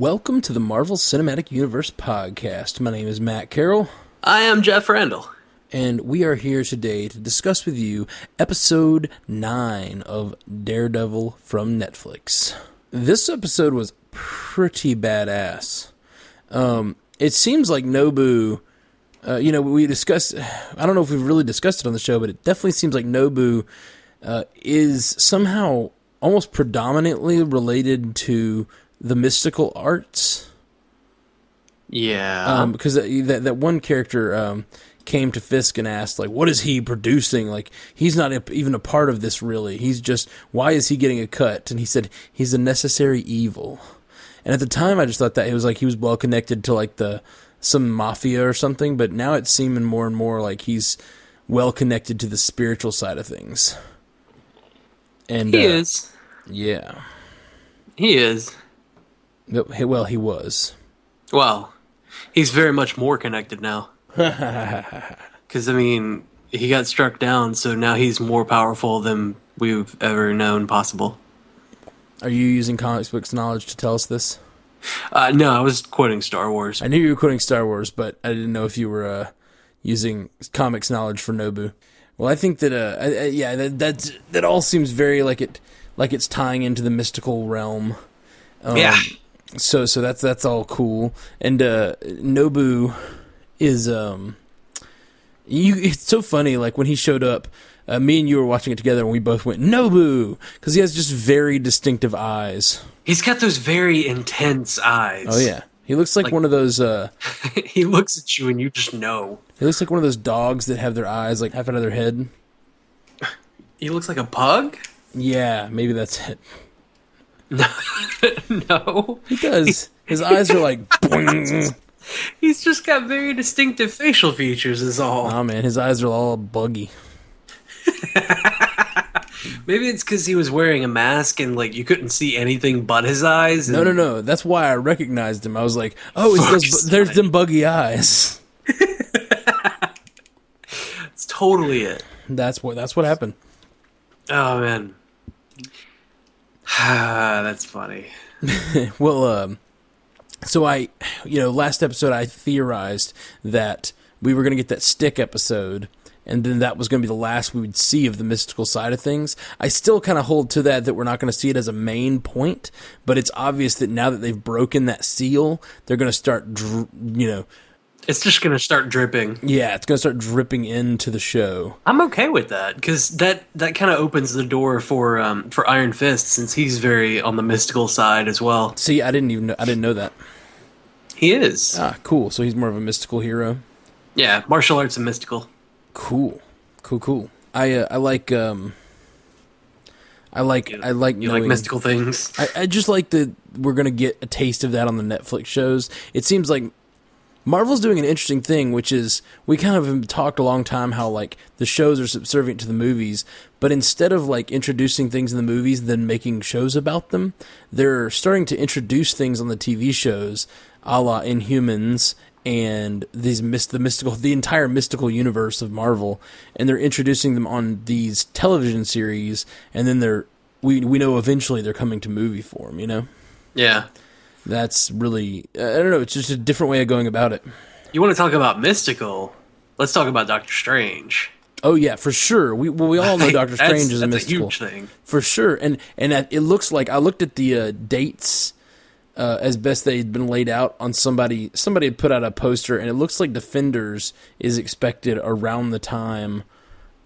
Welcome to the Marvel Cinematic Universe podcast. My name is Matt Carroll, I am Jeff Randall. and we are here today to discuss with you episode 9 of Daredevil from Netflix. This episode was pretty badass. Um, it seems like Nobu, uh, you know, we discussed, I don't know if we've really discussed it on the show, but it definitely seems like Nobu uh, is somehow almost predominantly related to the mystical arts. Yeah. Um, because that that one character um, came to Fisk and asked, like, "What is he producing? Like, he's not a, even a part of this, really. He's just why is he getting a cut?" And he said, "He's a necessary evil." And at the time, I just thought that it was like he was well connected to like the some mafia or something. But now it's seeming more and more like he's well connected to the spiritual side of things. And he uh, is. yeah. He is. Well, he was. Well, he's very much more connected now. Because, I mean, he got struck down, so now he's more powerful than we've ever known possible. Are you using comics books knowledge to tell us this? Uh, no, I was quoting Star Wars. I knew you were quoting Star Wars, but I didn't know if you were uh, using comics knowledge for Nobu. Well, I think that uh, I, I, yeah, that that's, that all seems very like it like it's tying into the mystical realm. Um, yeah. So so that's that's all cool. And uh, Nobu is um you it's so funny like when he showed up uh, me and you were watching it together and we both went Nobu because he has just very distinctive eyes. He's got those very intense eyes. Oh yeah. He looks like, Like- one of those uh he looks at you and you just know. He looks like one of those dogs that have their eyes like half out of their head. He looks like a pug? Yeah, maybe that's it. no. He does. His eyes are like boing. He's just got very distinctive facial features, is all. Oh man, his eyes are all buggy. Maybe it's because he was wearing a mask and like you couldn't see anything but his eyes. No, no, no. That's why I recognized him. I was like, "Oh, it's those, Fuck's there's them buggy eyes." It's totally it. That's what. That's what happened. Oh man, that's funny. Well, um, so I, you know, last episode I theorized that we were going to get that stick episode, and then that was going to be the last we would see of the mystical side of things. I still kind of hold to that that we're not going to see it as a main point, but it's obvious that now that they've broken that seal, they're going to start, dr- you know, It's just gonna start dripping. yeah, it's going to start dripping into the show. I'm okay with that because that that kind of opens the door for um for Iron Fist since he's very on the mystical side as well. See, I didn't even know, I didn't know that. He is. Ah, cool. So he's more of a mystical hero. Yeah, martial arts and mystical. Cool, cool, cool. I uh, I like um. I like I like You like mystical things. I, I just like that we're gonna get a taste of that on the Netflix shows. It seems like Marvel's doing an interesting thing, which is we kind of talked a long time how like the shows are subservient to the movies, but instead of like introducing things in the movies then making shows about them, they're starting to introduce things on the TV shows, a la Inhumans and these the mystical the entire mystical universe of Marvel, and they're introducing them on these television series, and then they're we we know eventually they're coming to movie form, you know. Yeah. That's really I don't know. It's just a different way of going about it. You want to talk about mystical? Let's talk about Doctor Strange. Oh yeah, for sure. We well, we all know Doctor Strange is a that's mystical huge thing. for sure, and and it looks like I looked at the uh, dates uh, as best they'd been laid out on somebody. Somebody had put out a poster, and it looks like Defenders is expected around the time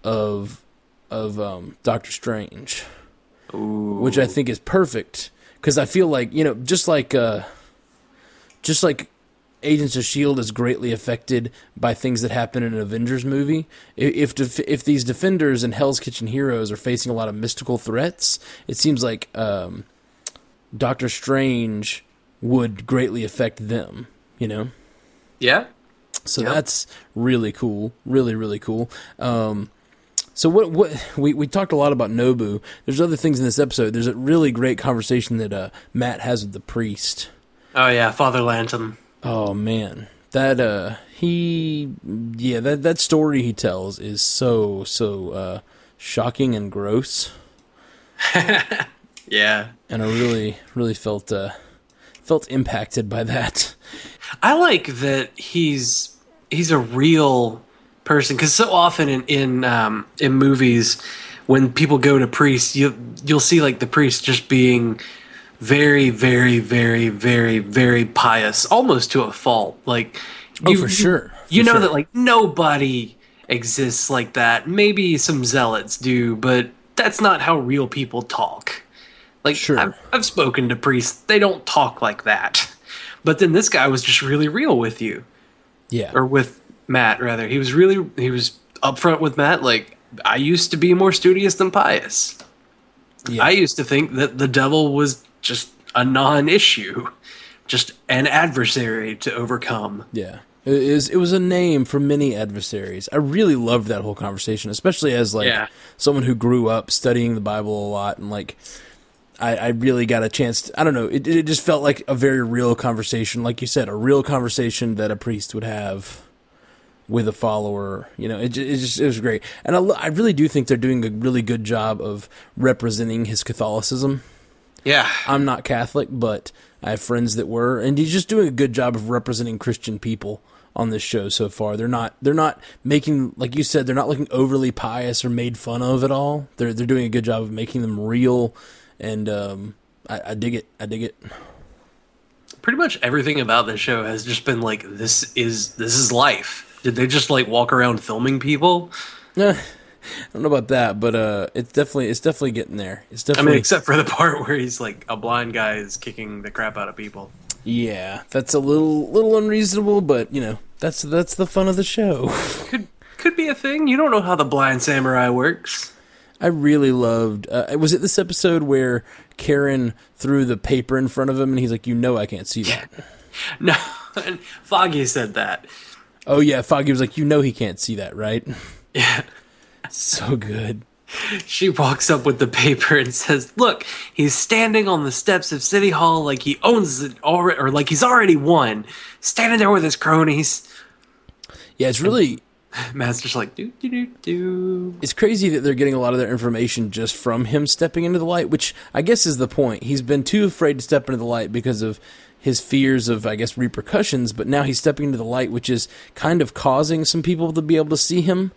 of of um, Doctor Strange. which I think is perfect because I feel like you know just like uh, just like Agents of Shield is greatly affected by things that happen in an Avengers movie. If def- if these Defenders and Hell's Kitchen heroes are facing a lot of mystical threats, it seems like um, Doctor Strange would greatly affect them. You know. Yeah. So that's really cool, really really cool. Um, so what what we we talked a lot about Nobu. There's other things in this episode. There's a really great conversation that uh, Matt has with the priest. Oh yeah, Father Lantom. Oh man, that uh he yeah that that story he tells is so so uh, shocking and gross. Yeah. and I really, really felt uh, felt impacted by that. I like that he's he's a real person because so often in in um, in movies when people go to priests you you'll see like the priest just being very very very very very pious almost to a fault like Oh, for sure. you know sure. that like nobody exists like that maybe some zealots do but that's not how real people talk like Sure. I've, I've spoken to priests they don't talk like that but then this guy was just really real with you Yeah. or with Matt rather. He was really he was upfront with Matt. Like I used to be more studious than pious. yeah. I used to think that the devil was just a non-issue, just an adversary to overcome. Yeah. It is it was a name for many adversaries. I really loved that whole conversation, especially as like Yeah. someone who grew up studying the Bible a lot and like I, I really got a chance to, I don't know, it, it just felt like a very real conversation, like you said, a real conversation that a priest would have with a follower. You know, it, it just it was great. And I, I really do think they're doing a really good job of representing his Catholicism. Yeah. I'm not Catholic, but I have friends that were, and he's just doing a good job of representing Christian people on this show so far. They're not they're not making like you said, they're not looking overly pious or made fun of at all. They're they're doing a good job of making them real, and um, I, I dig it. I dig it. Pretty much everything about this show has just been like this is this is life. Did they just like walk around filming people? Eh, I don't know about that, but uh, it's definitely it's definitely getting there. It's definitely. I mean, except for the part where he's like a blind guy is kicking the crap out of people. yeah. That's a little little unreasonable, but you know that's that's the fun of the show. Could could be a thing. You don't know how the blind samurai works. I really loved. Uh, was it this episode where Karen threw the paper in front of him and he's like, "You know, I can't see that." No, and Foggy said that. Oh yeah, Foggy was like, "You know, he can't see that, right?" Yeah. so good. She walks up with the paper and says, "Look, he's standing on the steps of City Hall like he owns it already, or like he's already won. Standing there with his cronies." Yeah, it's really Matt's just like, "Do do do do." it's crazy that they're getting a lot of their information just from him stepping into the light, which I guess is the point. He's been too afraid to step into the light because of his fears of, I guess, repercussions. But now he's stepping into the light, which is kind of causing some people to be able to see him,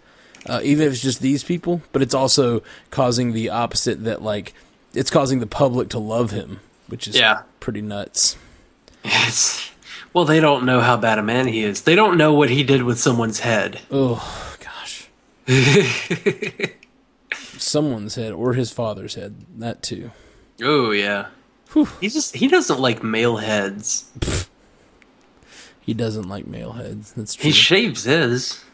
uh, even if it's just these people. But it's also causing the opposite that, like, it's causing the public to love him, which is Yeah. pretty nuts. It's well, they don't know how bad a man he is. They don't know what he did with someone's head. Oh gosh. Someone's head or his father's head. That too. Oh yeah. He just he doesn't like male heads. He doesn't like male heads. That's true. He shaves his.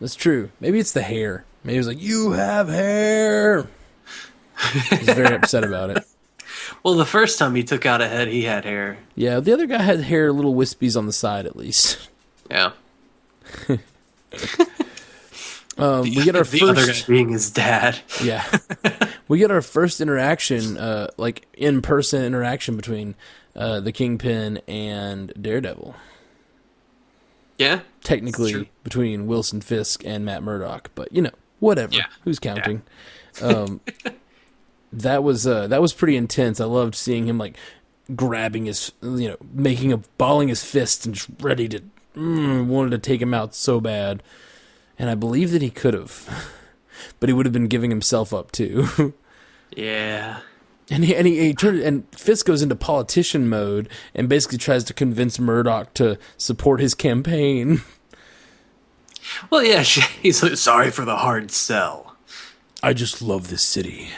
That's true. Maybe it's the hair. Maybe he's like, "You have hair." He's very upset about it. Well, the first time he took out a head, he had hair. Yeah, the other guy had hair, little wispies on the side at least. Yeah. Um, we get our the other guy first, being his dad. yeah, we get our first interaction, uh, like in person interaction between uh, the Kingpin and Daredevil. Yeah. Technically between Wilson Fisk and Matt Murdock, but you know, whatever. Yeah. Who's counting? Um, that was uh, that was pretty intense. I loved seeing him like grabbing his, you know, making a balling his fist and just ready to mm, wanted to take him out so bad. And I believe that he could have, but he would have been giving himself up too. Yeah. and he and he, he turned and Fisk goes into politician mode and basically tries to convince Murdock to support his campaign. Well, yeah. He's like, sorry for the hard sell. I just love this city.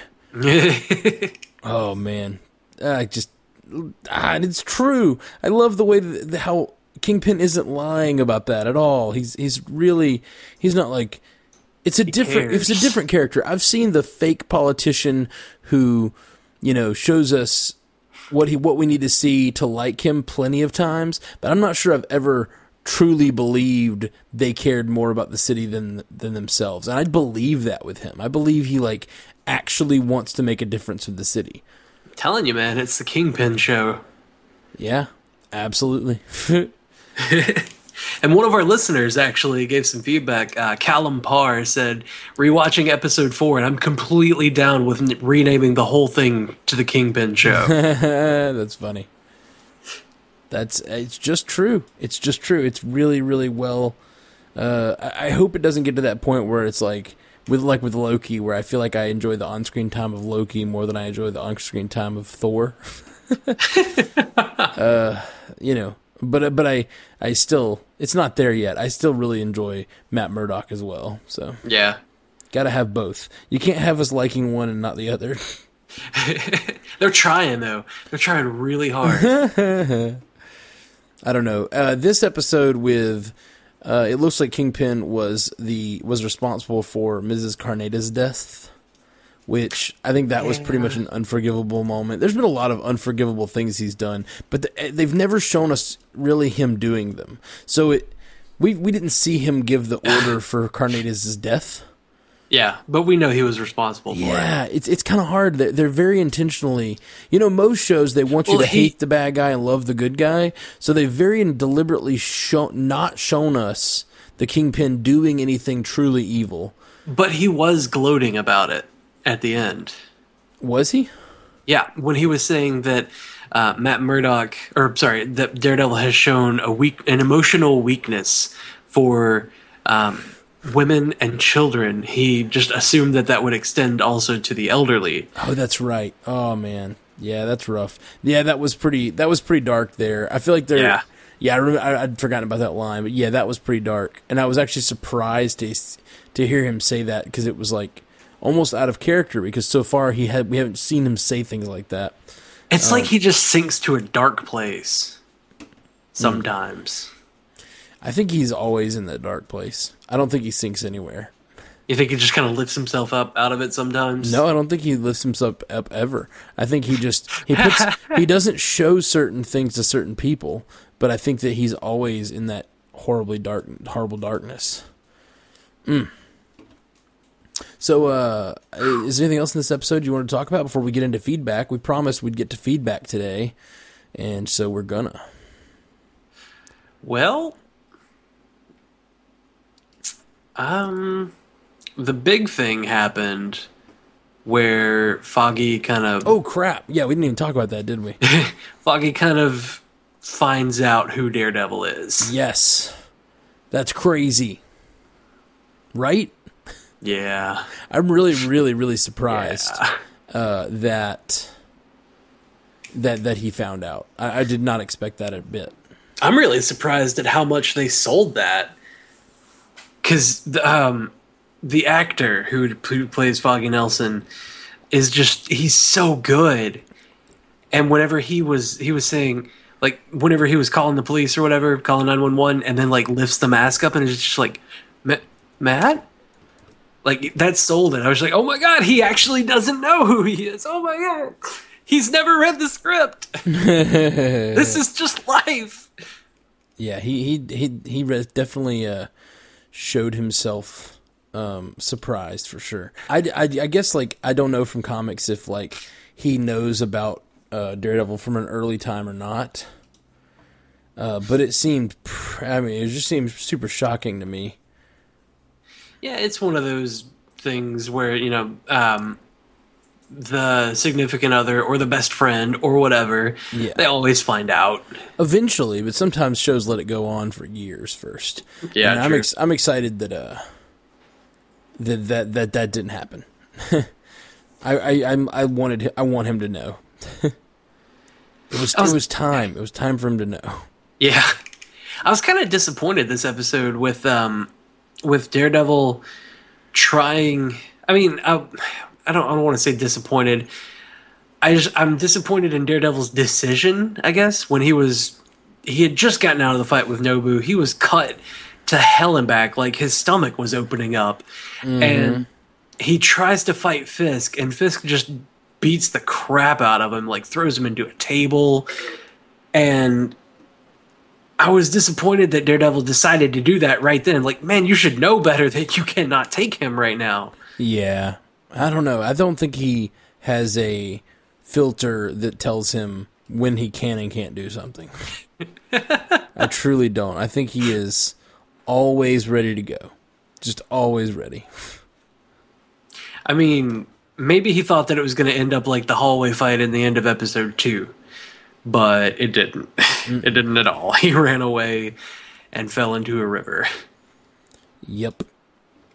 Oh man, I just ah, and it's true. I love the way that how Kingpin isn't lying about that at all. He's he's really he's not like it's a different it's a different character. I've seen the fake politician who you know shows us what he what we need to see to like him plenty of times, but I'm not sure I've ever truly believed they cared more about the city than than themselves. And I believe that with him. I believe he like actually wants to make a difference with the city. I'm telling you, man, it's the Kingpin show. Yeah, absolutely. And one of our listeners actually gave some feedback. Uh, Callum Parr said, rewatching episode four, and I'm completely down with n- renaming the whole thing to the Kingpin show. That's funny. That's it's just true. It's just true. It's really really well. Uh, I, I hope it doesn't get to that point where it's like with like with Loki, where I feel like I enjoy the on-screen time of Loki more than I enjoy the on-screen time of Thor. uh, you know, but but I I still it's not there yet. I still really enjoy Matt Murdock as well. So Yeah. got to have both. You can't have us liking one and not the other. They're trying though. They're trying really hard. I don't know. Uh, this episode with uh, it looks like Kingpin was the was responsible for Mrs. Cardenas's death, which I think that was pretty much an unforgivable moment. There's been a lot of unforgivable things he's done, but the, eh, they've never shown us really him doing them. So it we we didn't see him give the order for Cardenas's death. yeah, but we know he was responsible for it. Yeah, it's it's kind of hard. They're, they're very intentionally, you know, most shows they want you Well, to he- hate the bad guy and love the good guy. So they very deliberately show not shown us the kingpin doing anything truly evil. But he was gloating about it at the end. Was he? Yeah, when he was saying that uh, Matt Murdock, or sorry, that Daredevil has shown a weak, an emotional weakness for um, women and children, he just assumed that that would extend also to the elderly. Oh, that's right. Oh man, yeah, that's rough. Yeah, that was pretty. That was pretty dark there. I feel like they're. Yeah. Yeah, I remember, I, I'd forgotten about that line, but yeah, that was pretty dark, and I was actually surprised to to hear him say that because it was like almost out of character because so far he had we haven't seen him say things like that. It's like he just sinks to a dark place sometimes. I think he's always in that dark place. I don't think he sinks anywhere. You think he just kind of lifts himself up out of it sometimes? No, I don't think he lifts himself up ever. I think he just he puts he doesn't show certain things to certain people, but I think that he's always in that horribly dark horrible darkness. Mm. So, uh, is there anything else in this episode you want to talk about before we get into feedback? We promised we'd get to feedback today, and so we're gonna. Well, um, the big thing happened where Foggy kind of Oh crap! Yeah, we didn't even talk about that, did we? Foggy kind of finds out who Daredevil is. yes, that's crazy, right? Yeah. I'm really, really, really surprised Yeah. uh, that that that he found out. I, I did not expect that a bit. I'm really surprised at how much they sold that. Because the, um, the actor who, who plays Foggy Nelson is just, he's so good. And whenever he was, he was saying, like, whenever he was calling the police or whatever, calling 911, and then, like, lifts the mask up and is just like, "Ma- Matt? Like, that sold it. I was like, oh my God, he actually doesn't know who he is. Oh my God. He's never read the script. this is just life. Yeah, he he he he re- definitely uh, showed himself um, surprised for sure. I, I, I guess like I don't know from comics if like he knows about uh, Daredevil from an early time or not. Uh, but it seemed, pr- I mean, it just seemed super shocking to me. Yeah, it's one of those things where, you know, um, the significant other or the best friend or whatever, Yeah. they always find out. Eventually, but sometimes shows let it go on for years first. Yeah, and I'm ex- I'm excited that uh that that that, that didn't happen. I I I'm, I wanted I want him to know. it was was- it was time. It was time for him to know. Yeah. I was kind of disappointed this episode with um with Daredevil trying I mean, I, I don't I don't want to say disappointed. I just I'm disappointed in Daredevil's decision, I guess, when he was he had just gotten out of the fight with Nobu. He was cut to hell and back like his stomach was opening up and mm-hmm. he tries to fight Fisk and Fisk just beats the crap out of him like throws him into a table and I was disappointed that Daredevil decided to do that right then. Like, man, you should know better that you cannot take him right now. Yeah, I don't know. I don't think he has a filter that tells him when he can and can't do something. I truly don't. I think he is always ready to go. Just always ready. I mean, maybe he thought that it was going to end up like the hallway fight in the end of episode two, but it didn't. it didn't at all. He ran away and fell into a river, Yep.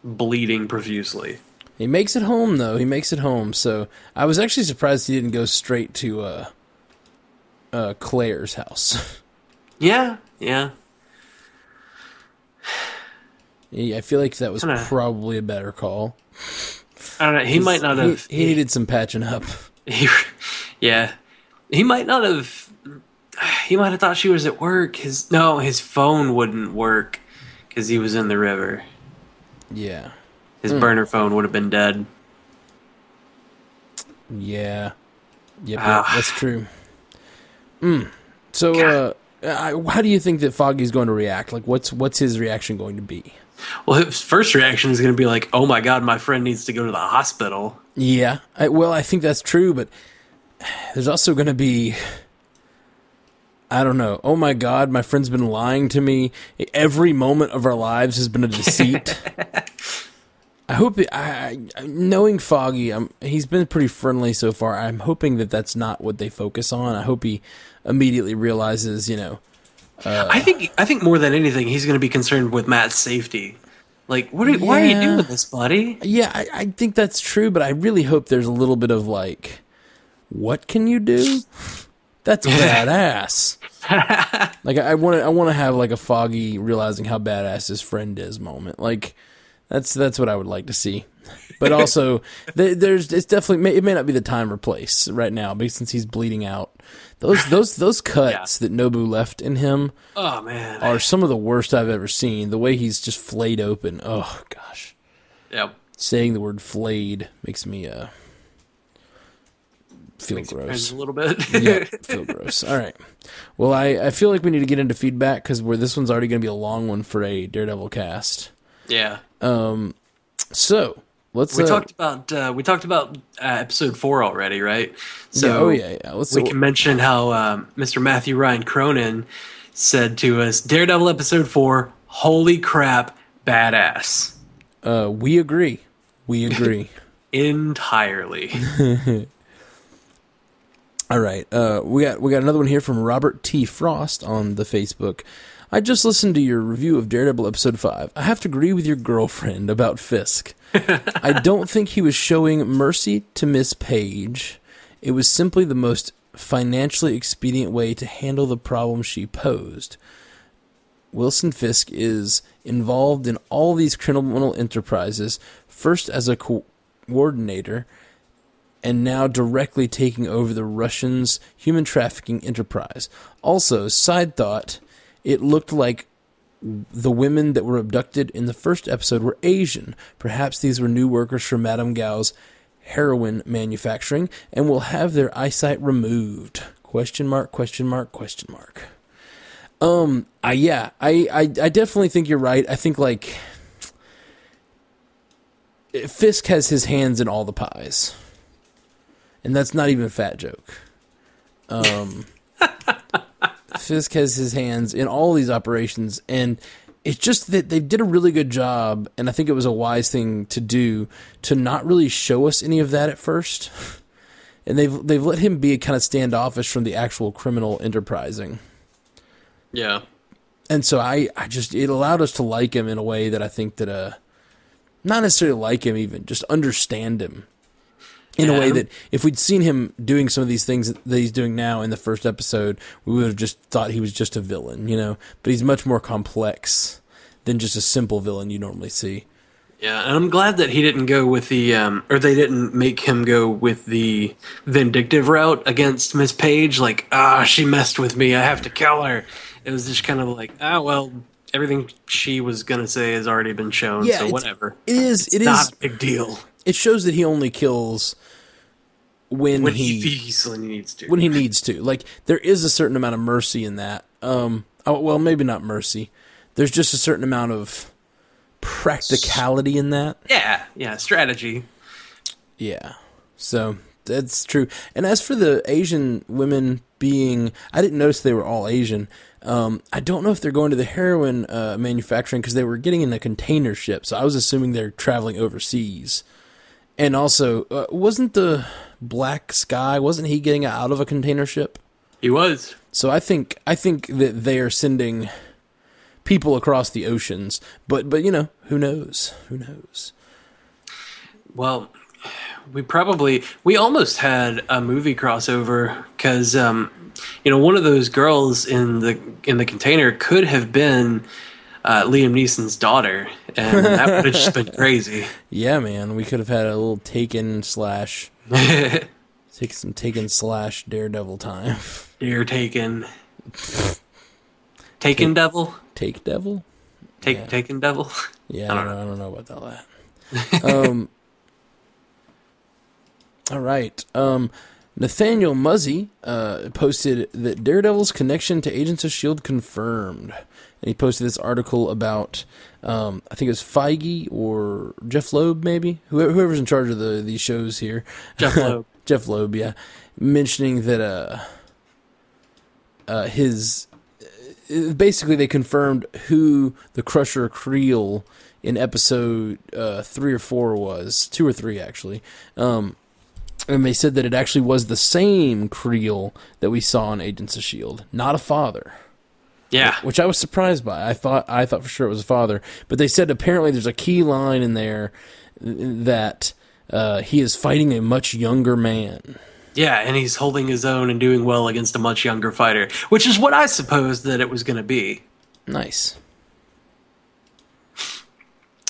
bleeding profusely. He makes it home though. He makes it home. So I was actually surprised he didn't go straight to uh, uh, Claire's house. Yeah, yeah. He- I feel like that was probably a better call. I don't know. He might not He- have. He, needed some patching up. He, yeah, he might not have. He might have thought she was at work. His no, his phone wouldn't work because he was in the river. Yeah. His burner phone would have been dead. Yeah. Yep, Ah. yep, that's true. Mm. So, uh, I, how do you think that Foggy's going to react? Like, what's what's his reaction going to be? Well, his first reaction is going to be like, "Oh my god, my friend needs to go to the hospital." Yeah, I, well, I think that's true, but there's also going to be, I don't know. Oh my God, my friend's been lying to me. Every moment of our lives has been a deceit. I hope, it, I, I, knowing Foggy, I'm, he's been pretty friendly so far. I'm hoping that that's not what they focus on. I hope he immediately realizes, you know, uh, I think. I think more than anything, he's going to be concerned with Matt's safety. Like, what? Are, Why are you Yeah. doing this, buddy? Yeah, I, I think that's true, but I really hope there's a little bit of like, what can you do? That's badass. like I want to, I want to have like a foggy realizing how badass his friend is moment. Like that's that's what I would like to see. But also, th- there's it's definitely it may not be the time or place right now, because since he's bleeding out, those those those cuts that Nobu left in him Oh man. are some of the worst I've ever seen. The way he's just flayed open. Oh gosh Yep. saying the word flayed makes me uh feel gross. a little bit. yeah, feel gross. All right. Well, I, I feel like we need to get into feedback because where this one's already going to be a long one for a Daredevil cast. yeah. Um. So let's. We uh, talked about uh, we talked about uh, episode four already, right? So yeah, oh yeah, yeah. Let's. we can mention how um, Mr. Matthew Ryan Cronin said to us, "Daredevil episode four, holy crap, badass." uh, we agree. We agree. Entirely. All right. Uh, we got we got another one here from Robert T. Frost on the Facebook. I just listened to your review of Daredevil episode five. I have to agree with your girlfriend about Fisk. I don't think he was showing mercy to Miss Page. It was simply the most financially expedient way to handle the problem she posed. Wilson Fisk is involved in all these criminal enterprises, first as a co- coordinator and now directly taking over the Russians' human trafficking enterprise. Also, side thought, it looked like the women that were abducted in the first episode were Asian. Perhaps these were new workers for Madame Gao's heroin manufacturing and will have their eyesight removed. Question mark, question mark, question mark. Um, I yeah, I, I I definitely think you're right. I think like Fisk has his hands in all the pies. And that's not even a fat joke. Um Fisk has his hands in all these operations and it's just that they did a really good job and I think it was a wise thing to do to not really show us any of that at first. And they've they've let him be kind of standoffish from the actual criminal enterprising. yeah. And so I, I just it allowed us to like him in a way that I think that uh not necessarily like him even, just understand him. In a way that if we'd seen him doing some of these things that he's doing now in the first episode, we would have just thought he was just a villain, you know. But he's much more complex than just a simple villain you normally see. Yeah, and I'm glad that he didn't go with the, um, or they didn't make him go with the vindictive route against Miss Page. Like, ah, she messed with me. I have to kill her. It was just kind of like, ah, well, everything she was gonna say has already been shown, Yeah, so whatever. It is It's it not is a big deal it shows that he only kills when, when he, he feels when he needs to. when he needs to. Like there is a certain amount of mercy in that. Um, oh, well, maybe not mercy. There's just a certain amount of practicality in that. yeah, yeah, strategy. Yeah. So that's true. And as for the Asian women being, I didn't notice they were all Asian. Um, I don't know if they're going to the heroin uh, manufacturing because they were getting in a container ship. So I was assuming they're traveling overseas. And also, uh, wasn't the Black Sky? Wasn't he getting out of a container ship? He was. So I think I think that they are sending people across the oceans, but but you know who knows? Who knows? Well, we probably we almost had a movie crossover because um, you know one of those girls in the in the container could have been uh, Liam Neeson's daughter, and that would have just been crazy. Yeah, man, we could have had a little Taken slash take some Taken slash Daredevil time. You're taken. Taken devil? Take Devil? Take Yeah. taken devil? Yeah, I I don't don't, know, I don't know about all that. um, all right. Um, Nathaniel Muzzy uh, posted that Daredevil's connection to Agents of S.H.I.E.L.D. confirmed. And he posted this article about, um, I think it was Feige or Jeff Loeb, maybe? Whoever, whoever's in charge of the these shows here. Jeff Loeb. Jeff Loeb, yeah. Mentioning that uh, uh, his. uh, Basically, they confirmed who the Crusher Creel in episode uh, three or four was. Two or three, actually. Um, and they said that it actually was the same Creel that we saw in Agents of S.H.I.E.L.D., not a father Yeah. which I was surprised by. I thought I thought for sure it was a father, but they said apparently there's a key line in there that uh, he is fighting a much younger man. Yeah, and he's holding his own and doing well against a much younger fighter, which is what I supposed that it was going to be. Nice.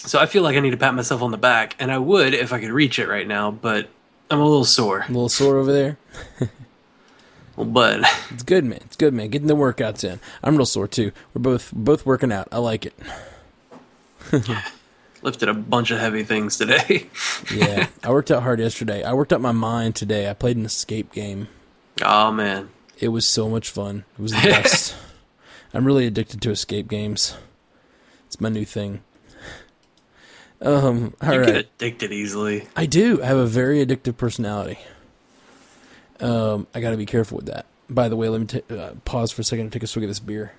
So I feel like I need to pat myself on the back, and I would if I could reach it right now, but I'm a little sore. A little sore over there. But It's good, man. It's good, man. Getting the workouts in. I'm real sore too. We're both both working out. I like it. lifted a bunch of heavy things today. Yeah, I worked out hard yesterday. I worked out my mind today. I played an escape game. oh man, It was so much fun. It was the best. I'm really addicted to escape games. It's my new thing. Um, all you right. get addicted easily. I do. I have a very addictive personality. Um, I got to be careful with that. By the way, let me ta- uh, pause for a second and take a swig of this beer.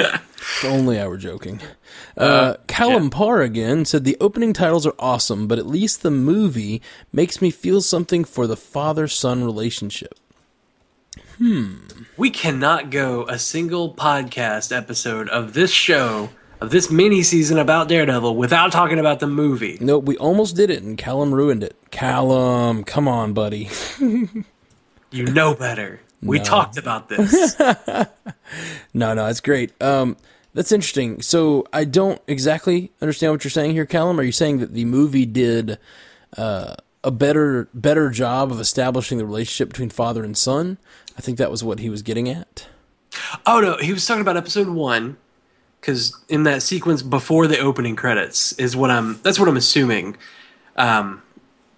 if only I were joking. Uh, Callum Parr again said the opening titles are awesome, but at least the movie makes me feel something for the father-son relationship. We cannot go a single podcast episode of this show of this mini season about Daredevil without talking about the movie. Nope, we almost did it, and Callum ruined it. Callum, come on, buddy. You know better. We No. talked about this. No, no, it's great. Um, that's interesting. So I don't exactly understand what you're saying here, Callum. Are you saying that the movie did uh, a better better job of establishing the relationship between father and son? I think that was what he was getting at. oh no, he was talking about episode one because in that sequence before the opening credits is what I'm. That's what I'm assuming. Um,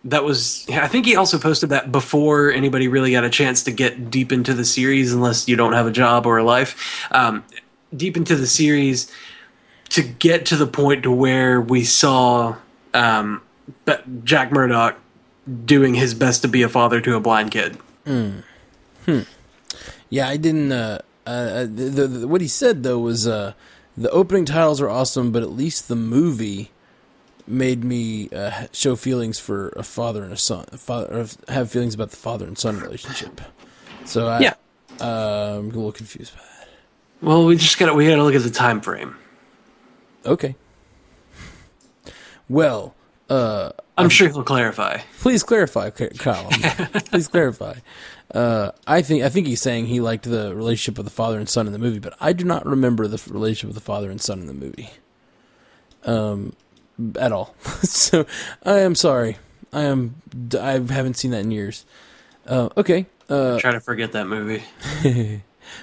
that was. I think he also posted that before anybody really got a chance to get deep into the series, unless you don't have a job or a life. Um, deep into the series to get to the point to where we saw um, Jack Murdock doing his best to be a father to a blind kid. Yeah, I didn't. Uh, uh, the, the, what he said though was uh, the opening titles are awesome, but at least the movie made me uh, show feelings for a father and a son. A father, or have feelings about the father and son relationship. So I, Yeah. uh, I'm a little confused by that. Well, we just got to we got to look at the time frame. Okay. Well, uh, I'm sure he'll clarify. please clarify, Colin. please clarify. Uh, I think I think he's saying he liked the relationship of the father and son in the movie, but I do not remember the relationship of the father and son in the movie, um, at all. so I am sorry. I am. I haven't seen that in years. Uh, okay. Uh, Try to forget that movie.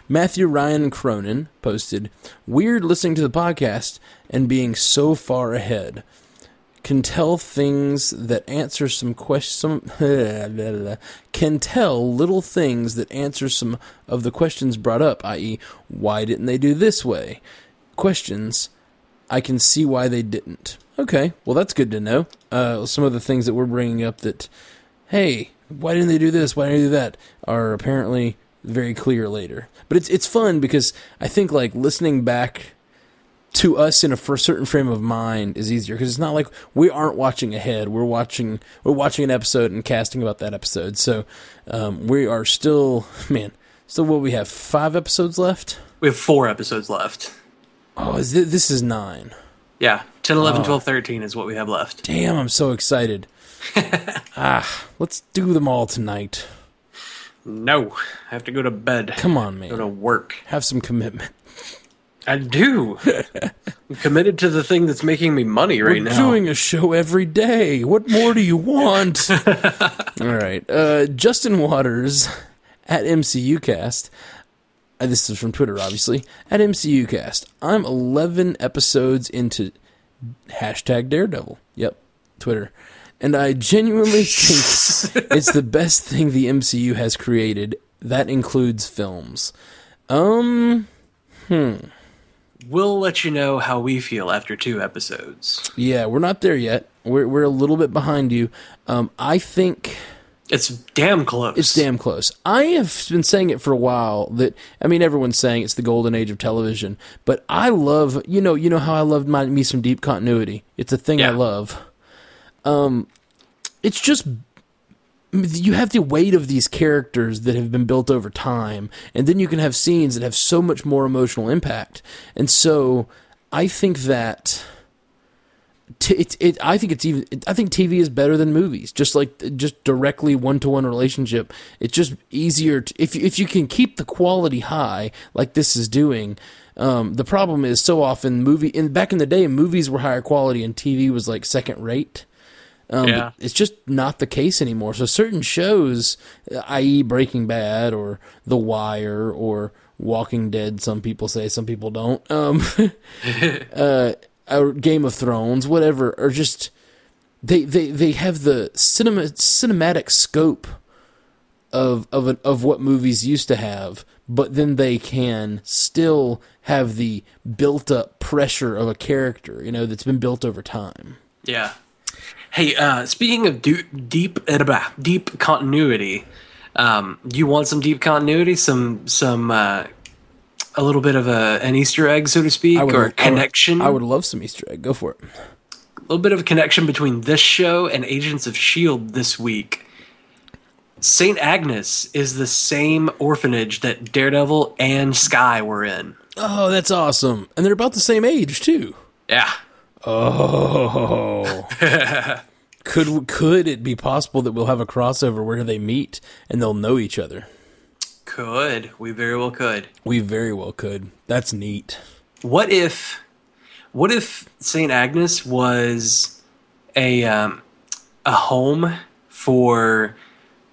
Matthew Ryan Cronin posted, Weird listening to the podcast and being so far ahead. Can tell things that answer some questions. Can tell little things that answer some of the questions brought up, i.e., why didn't they do this way? Questions. I can see why they didn't. Okay, well, that's good to know. Uh, some of the things that we're bringing up that, hey, why didn't they do this? Why didn't they do that? Are apparently very clear later. But it's it's fun because I think like listening back to us in a for certain frame of mind is easier because it's not like we aren't watching ahead. We're watching we're watching an episode and casting about that episode. So um, we are still man. Still, what we have five episodes left. We have four episodes left. Oh, is this, this is nine. Yeah, 10, 11, 12, 13 is what we have left. Damn, I'm so excited. ah, let's do them all tonight. No, I have to go to bed. Come on, man. Go to work. Have some commitment. I do. I'm committed to the thing that's making me money right We're now. doing a show every day. What more do you want? All right. Uh, Justin Waters at MCUcast. Uh, this is from Twitter, obviously. At MCUcast. I'm 11 episodes into hashtag Daredevil. Yep, Twitter. And I genuinely think it's the best thing the MCU has created. That includes films. Um, We'll let you know how we feel after two episodes. yeah, we're not there yet. We're we're a little bit behind you. Um, I think It's damn close. It's damn close. I have been saying it for a while that I mean everyone's saying it's the golden age of television, but I love you know you know how I love my, me some deep continuity. It's a thing I love. Um, it's just you have the weight of these characters that have been built over time, and then you can have scenes that have so much more emotional impact. And so I think that t- it, it I think it's even I think TV is better than movies. Just like just directly one to one relationship. It's just easier to, if if you can keep the quality high like this is doing. Um, the problem is so often movie in back in the day movies were higher quality and TV was like second rate. Um, Yeah. It's just not the case anymore. So certain shows, i.e., Breaking Bad or The Wire or Walking Dead, some people say, some people don't. Um, uh, or Game of Thrones, whatever, are just they they they have the cinema cinematic scope of of a, of what movies used to have, but then they can still have the built up pressure of a character, you know, that's been built over time. Yeah. Hey, uh, speaking of du- deep uh, deep continuity, um, you want some deep continuity, some some uh, a little bit of a an Easter egg, so to speak, would- or I would- connection. I would love some Easter egg. Go for it. a little bit of a connection between this show and Agents of Shield this week. Saint Agnes is the same orphanage that Daredevil and Skye were in. Oh, that's awesome. And they're about the same age too. Yeah. Oh. could could it be possible that we'll have a crossover where they meet and they'll know each other? Could. We very well could. We very well could. That's neat. What if what if Saint Agnes was a um, a home for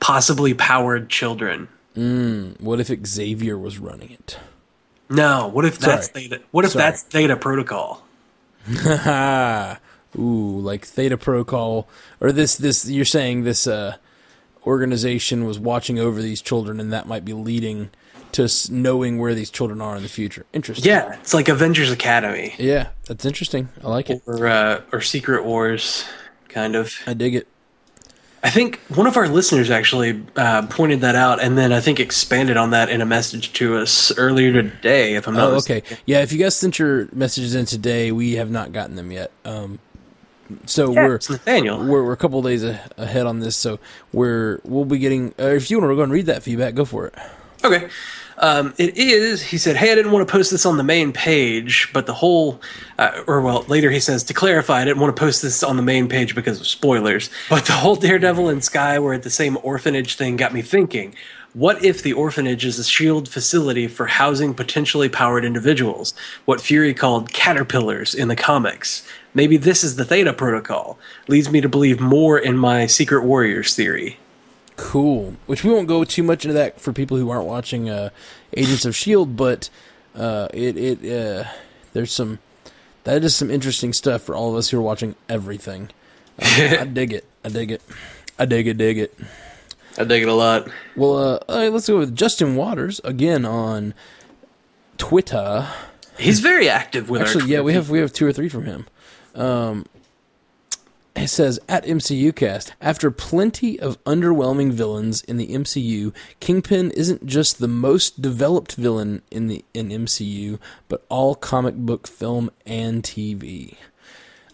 possibly powered children? What if Xavier was running it? No, what if that's Theta, what if Sorry. that's Theta Protocol? Ha! Ooh, like Theta Protocol, or this this you're saying this uh, organization was watching over these children, and that might be leading to knowing where these children are in the future. Interesting. Yeah, it's like Avengers Academy yeah, that's interesting. I like it. or uh, or Secret Wars, kind of. I dig it. I think one of our listeners actually uh, pointed that out, and then I think expanded on that in a message to us earlier today. If I'm not Oh, mistaken. okay. Yeah, if you guys sent your messages in today, we have not gotten them yet. Um, so we're it's Nathaniel. we're we're a couple days a- ahead on this. So we're we'll be getting. Uh, if you want to go and read that feedback, go for it. Okay. Um, it is, he said, hey, I didn't want to post this on the main page, but the whole, uh, or well, later he says, to clarify, I didn't want to post this on the main page because of spoilers, but the whole Daredevil and Skye were at the same orphanage thing got me thinking. What if the orphanage is a shield facility for housing potentially powered individuals? What Fury called caterpillars in the comics? Maybe this is the Theta Protocol. Leads me to believe more in my Secret Warriors theory. Cool. Which we won't go too much into that for people who aren't watching uh, Agents of Shield, but uh, it it uh, there's some that is some interesting stuff for all of us who are watching everything. Um, I dig it. I dig it. I dig it. Dig it. I dig it a lot. Well, uh, right, let's go with Justin Waters again on Twitter. He's very active with our Actually, yeah, we have we have two or three from him. Um, It says at MCUcast, after plenty of underwhelming villains in the MCU, Kingpin isn't just the most developed villain in the in MCU, but all comic book film and TV.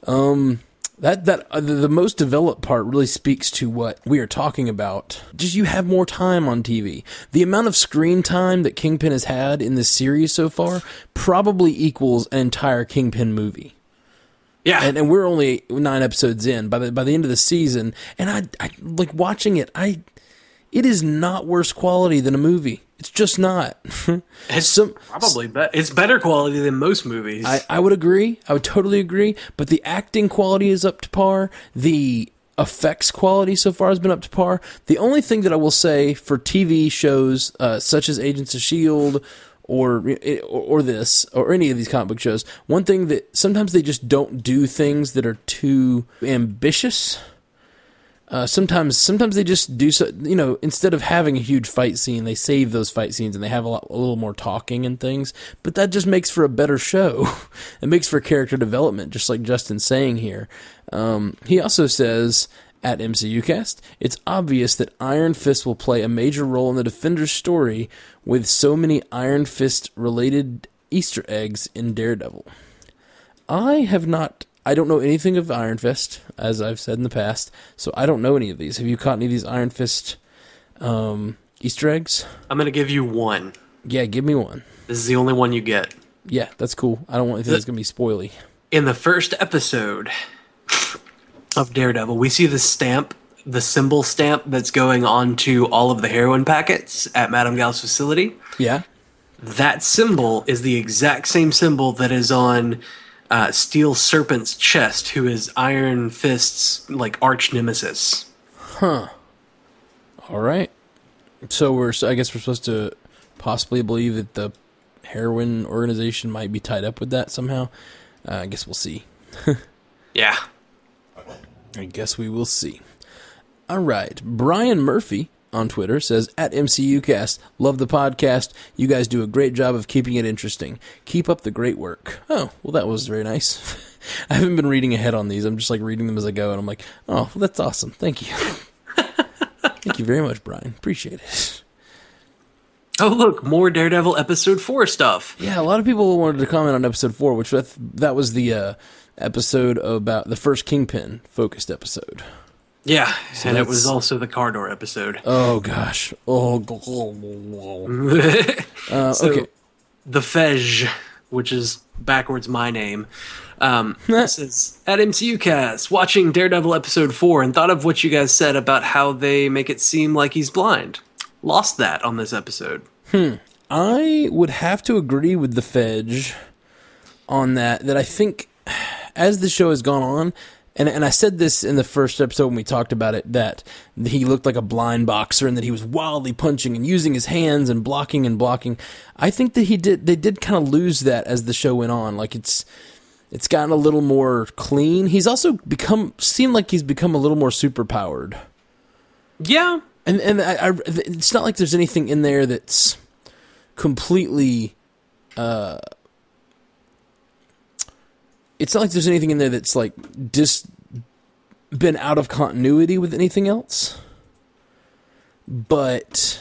Um that that uh, the, the most developed part really speaks to what we are talking about. Just you have more time on TV. The amount of screen time that Kingpin has had in this series so far probably equals an entire Kingpin movie. Yeah, and, and we're only nine episodes in by the by the end of the season, and I, I like watching it. I it is not worse quality than a movie. It's just not. it's Some, probably be- it's better quality than most movies. I, I would agree. I would totally agree. But the acting quality is up to par. The effects quality so far has been up to par. The only thing that I will say for TV shows uh, such as Agents of Shield or, or this or any of these comic book shows, one thing that sometimes they just don't do things that are too ambitious uh, sometimes, sometimes they just do so. You know, instead of having a huge fight scene, they save those fight scenes and they have a, lot, a little more talking and things. But that just makes for a better show. it makes for character development, just like Justin's saying here. Um, he also says at MCUcast, it's obvious that Iron Fist will play a major role in the Defender's story with so many Iron Fist related Easter eggs in Daredevil. I have not I don't know anything of Iron Fist, as I've said in the past, so I don't know any of these. Have you caught any of these Iron Fist um, Easter eggs? I'm going to give you one. Yeah, give me one. This is the only one you get. Yeah, that's cool. I don't want anything the, that's going to be spoily. In the first episode of Daredevil, we see the stamp, the symbol stamp that's going onto all of the heroin packets at Madame Gao's facility. Yeah. That symbol is the exact same symbol that is on uh, Steel Serpent's chest, who is Iron Fist's like arch nemesis. Huh. All right. So we're I guess we're supposed to possibly believe that the heroin organization might be tied up with that somehow. Uh, I guess we'll see. yeah. I guess we will see. All right. Brian Murphy on Twitter says at MCUcast, love the podcast. You guys do a great job of keeping it interesting. Keep up the great work. Oh, well, that was very nice. I haven't been reading ahead on these. I'm just like reading them as I go, and I'm like, oh, well, that's awesome. Thank you. Thank you very much, Brian. Appreciate it. Oh, look, more Daredevil episode four stuff. Yeah, a lot of people wanted to comment on episode four, which that was the uh, episode about the first Kingpin focused episode. Yeah, so and it was also the car door episode. Oh gosh. Oh. uh, so, okay. The Fej, which is backwards my name, um, says at MCU Cast watching Daredevil episode four and thought of what you guys said about how they make it seem like he's blind. Lost that on this episode. Hmm. I would have to agree with the Fej on that. That I think as the show has gone on, and and I said this in the first episode when we talked about it that he looked like a blind boxer and that he was wildly punching and using his hands and blocking and blocking. I think that he did they did kind of lose that as the show went on. Like it's it's gotten a little more clean. He's also become seemed like he's become a little more super powered. Yeah, and and I, I, it's not like there's anything in there that's completely. Uh, it's not like there's anything in there that's like just been out of continuity with anything else. But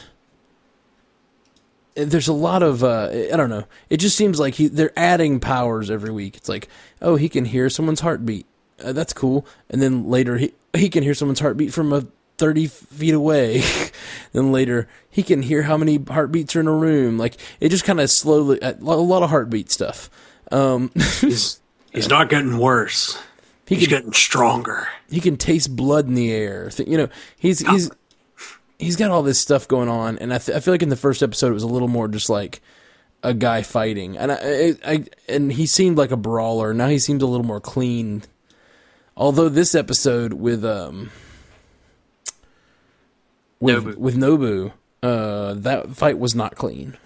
there's a lot of uh, I don't know. It just seems like he, they're adding powers every week. It's like, oh, he can hear someone's heartbeat. Uh, that's cool. And then later he he can hear someone's heartbeat from a 30 feet away. then later he can hear how many heartbeats are in a room. Like it just kind of slowly a lot of heartbeat stuff. Um, He's not getting worse. He he's can, getting stronger. He can taste blood in the air. You know, he's he's he's got all this stuff going on, and I, th- I feel like in the first episode it was a little more just like a guy fighting, and I, I, I and he seemed like a brawler. Now he seems a little more clean. Although this episode with um with Nobu. with Nobu, uh, that fight was not clean.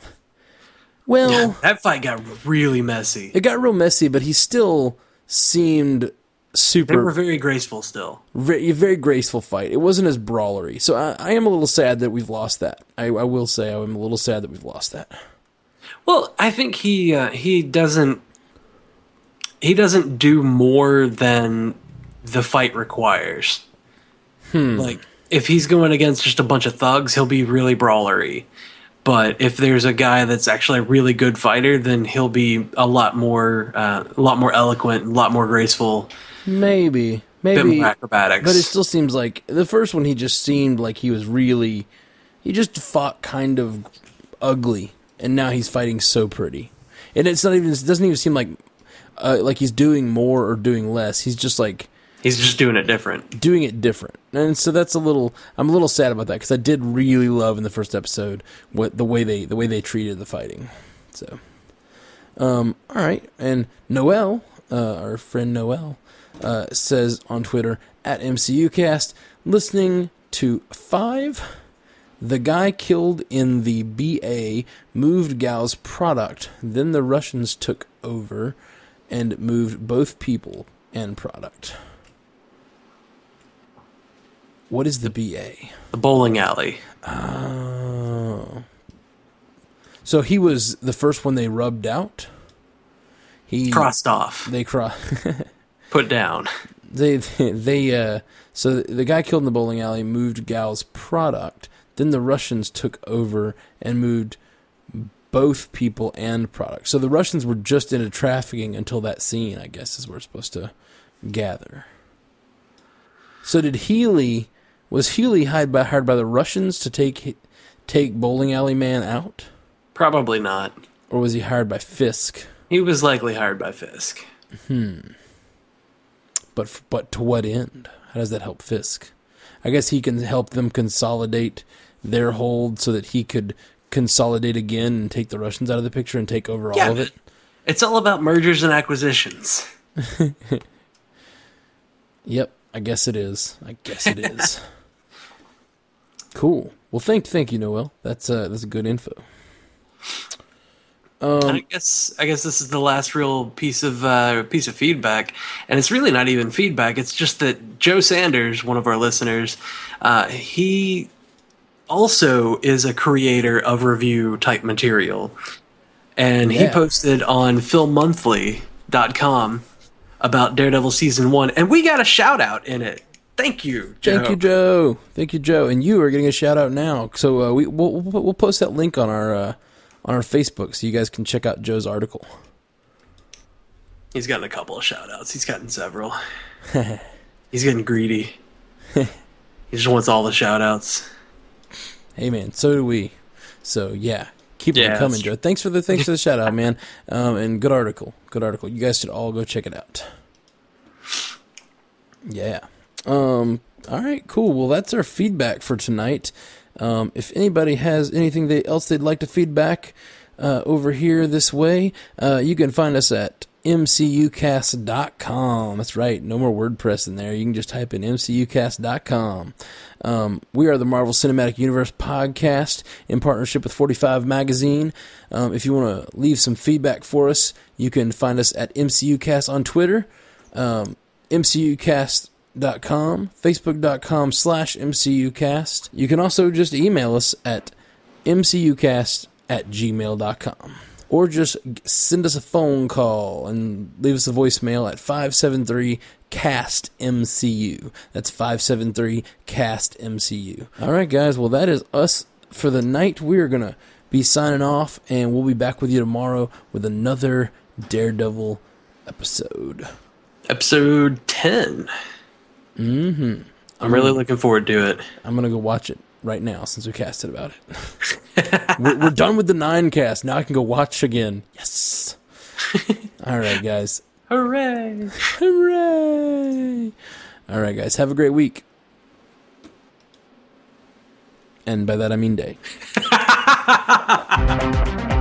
Well, yeah, that fight got really messy. It got real messy, but he still seemed super. They were very graceful still. Very, very graceful fight. It wasn't as brawlery. So I, I, am a little sad that we've lost that. I, I, will say I'm a little sad that we've lost that. Well, I think he uh, he doesn't he doesn't do more than the fight requires. Like if he's going against just a bunch of thugs, he'll be really brawlery. But if there's a guy that's actually a really good fighter, then he'll be a lot more, uh, a lot more eloquent, a lot more graceful, Maybe, maybe, acrobatics. but it still seems like the first one. He just seemed like he was really, he just fought kind of ugly, and now he's fighting so pretty. And it's not even. It doesn't even seem like, uh, like he's doing more or doing less. He's just like he's just doing it different. doing it different. And so that's a little I'm a little sad about that cuz I did really love in the first episode what the way they the way they treated the fighting. So um all right. And Noel, uh, our friend Noel uh, says on Twitter at MCUcast listening to 5 the guy killed in the BA moved Gao's product. Then the Russians took over and moved both people and product. What is the BA? The bowling alley. Oh. So he was the first one they rubbed out. He Crossed off. They cross. Put down. they they uh. So the guy killed in the bowling alley moved Gao's product. Then the Russians took over and moved both people and product. So the Russians were just into trafficking until that scene. I guess is where we're supposed to gather. So did Healy? Was Healy hired by hired by the Russians to take take bowling alley man out, Probably not. or was he hired by Fisk? He was likely hired by Fisk. Hmm. But but to what end? How does that help Fisk? I guess he can help them consolidate their hold so that he could consolidate again and take the Russians out of the picture and take over Yeah, all of it. It's all about mergers and acquisitions. Yep, I guess it is. I guess it is. cool. Well, thank thank you, Noel. That's uh that's good info. And I guess I guess this is the last real piece of uh, piece of feedback, and it's really not even feedback. It's just that Joe Sanders, one of our listeners, uh, he also is a creator of review type material, and he posted on FilmMonthly.com about Daredevil season one, and we got a shout out in it. Thank you, Joe. Thank you, Joe. Thank you, Joe. And you are getting a shout out now. So uh, we we'll, we'll we'll post that link on our uh, on our Facebook so you guys can check out Joe's article. He's gotten a couple of shout outs. He's gotten several. He's getting greedy. he just wants all the shout outs. Hey man, so do we. So yeah, keep Yeah, them coming, Joe. Thanks for the thanks for the shout out, man. Um, and good article, good article. You guys should all go check it out. Yeah. Um. All right. Cool. Well, that's our feedback for tonight. Um, if anybody has anything they, else they'd like to feedback uh, over here this way, uh, you can find us at mcucast.com. That's right. No more WordPress in there. You can just type in mcucast.com. Um, we are the Marvel Cinematic Universe podcast in partnership with 45 Magazine. Um, if you want to leave some feedback for us, you can find us at MCUcast on Twitter, um, MCUcast.com, Facebook.com slash MCUcast. You can also just email us at MCUcast at gmail.com. Or just send us a phone call and leave us a voicemail at 573 cast MCU. That's 573 cast MCU. All right, guys. Well, that is us for the night. We're going to be signing off, and we'll be back with you tomorrow with another Daredevil episode. Episode 10. Mm-hmm. I'm really looking forward to it. I'm going to go watch it right now since we casted about it. we're, we're done with the nine cast. Now I can go watch again. Yes. All right, guys. Hooray! Hooray! All right, guys. Have a great week. And by that, I mean day.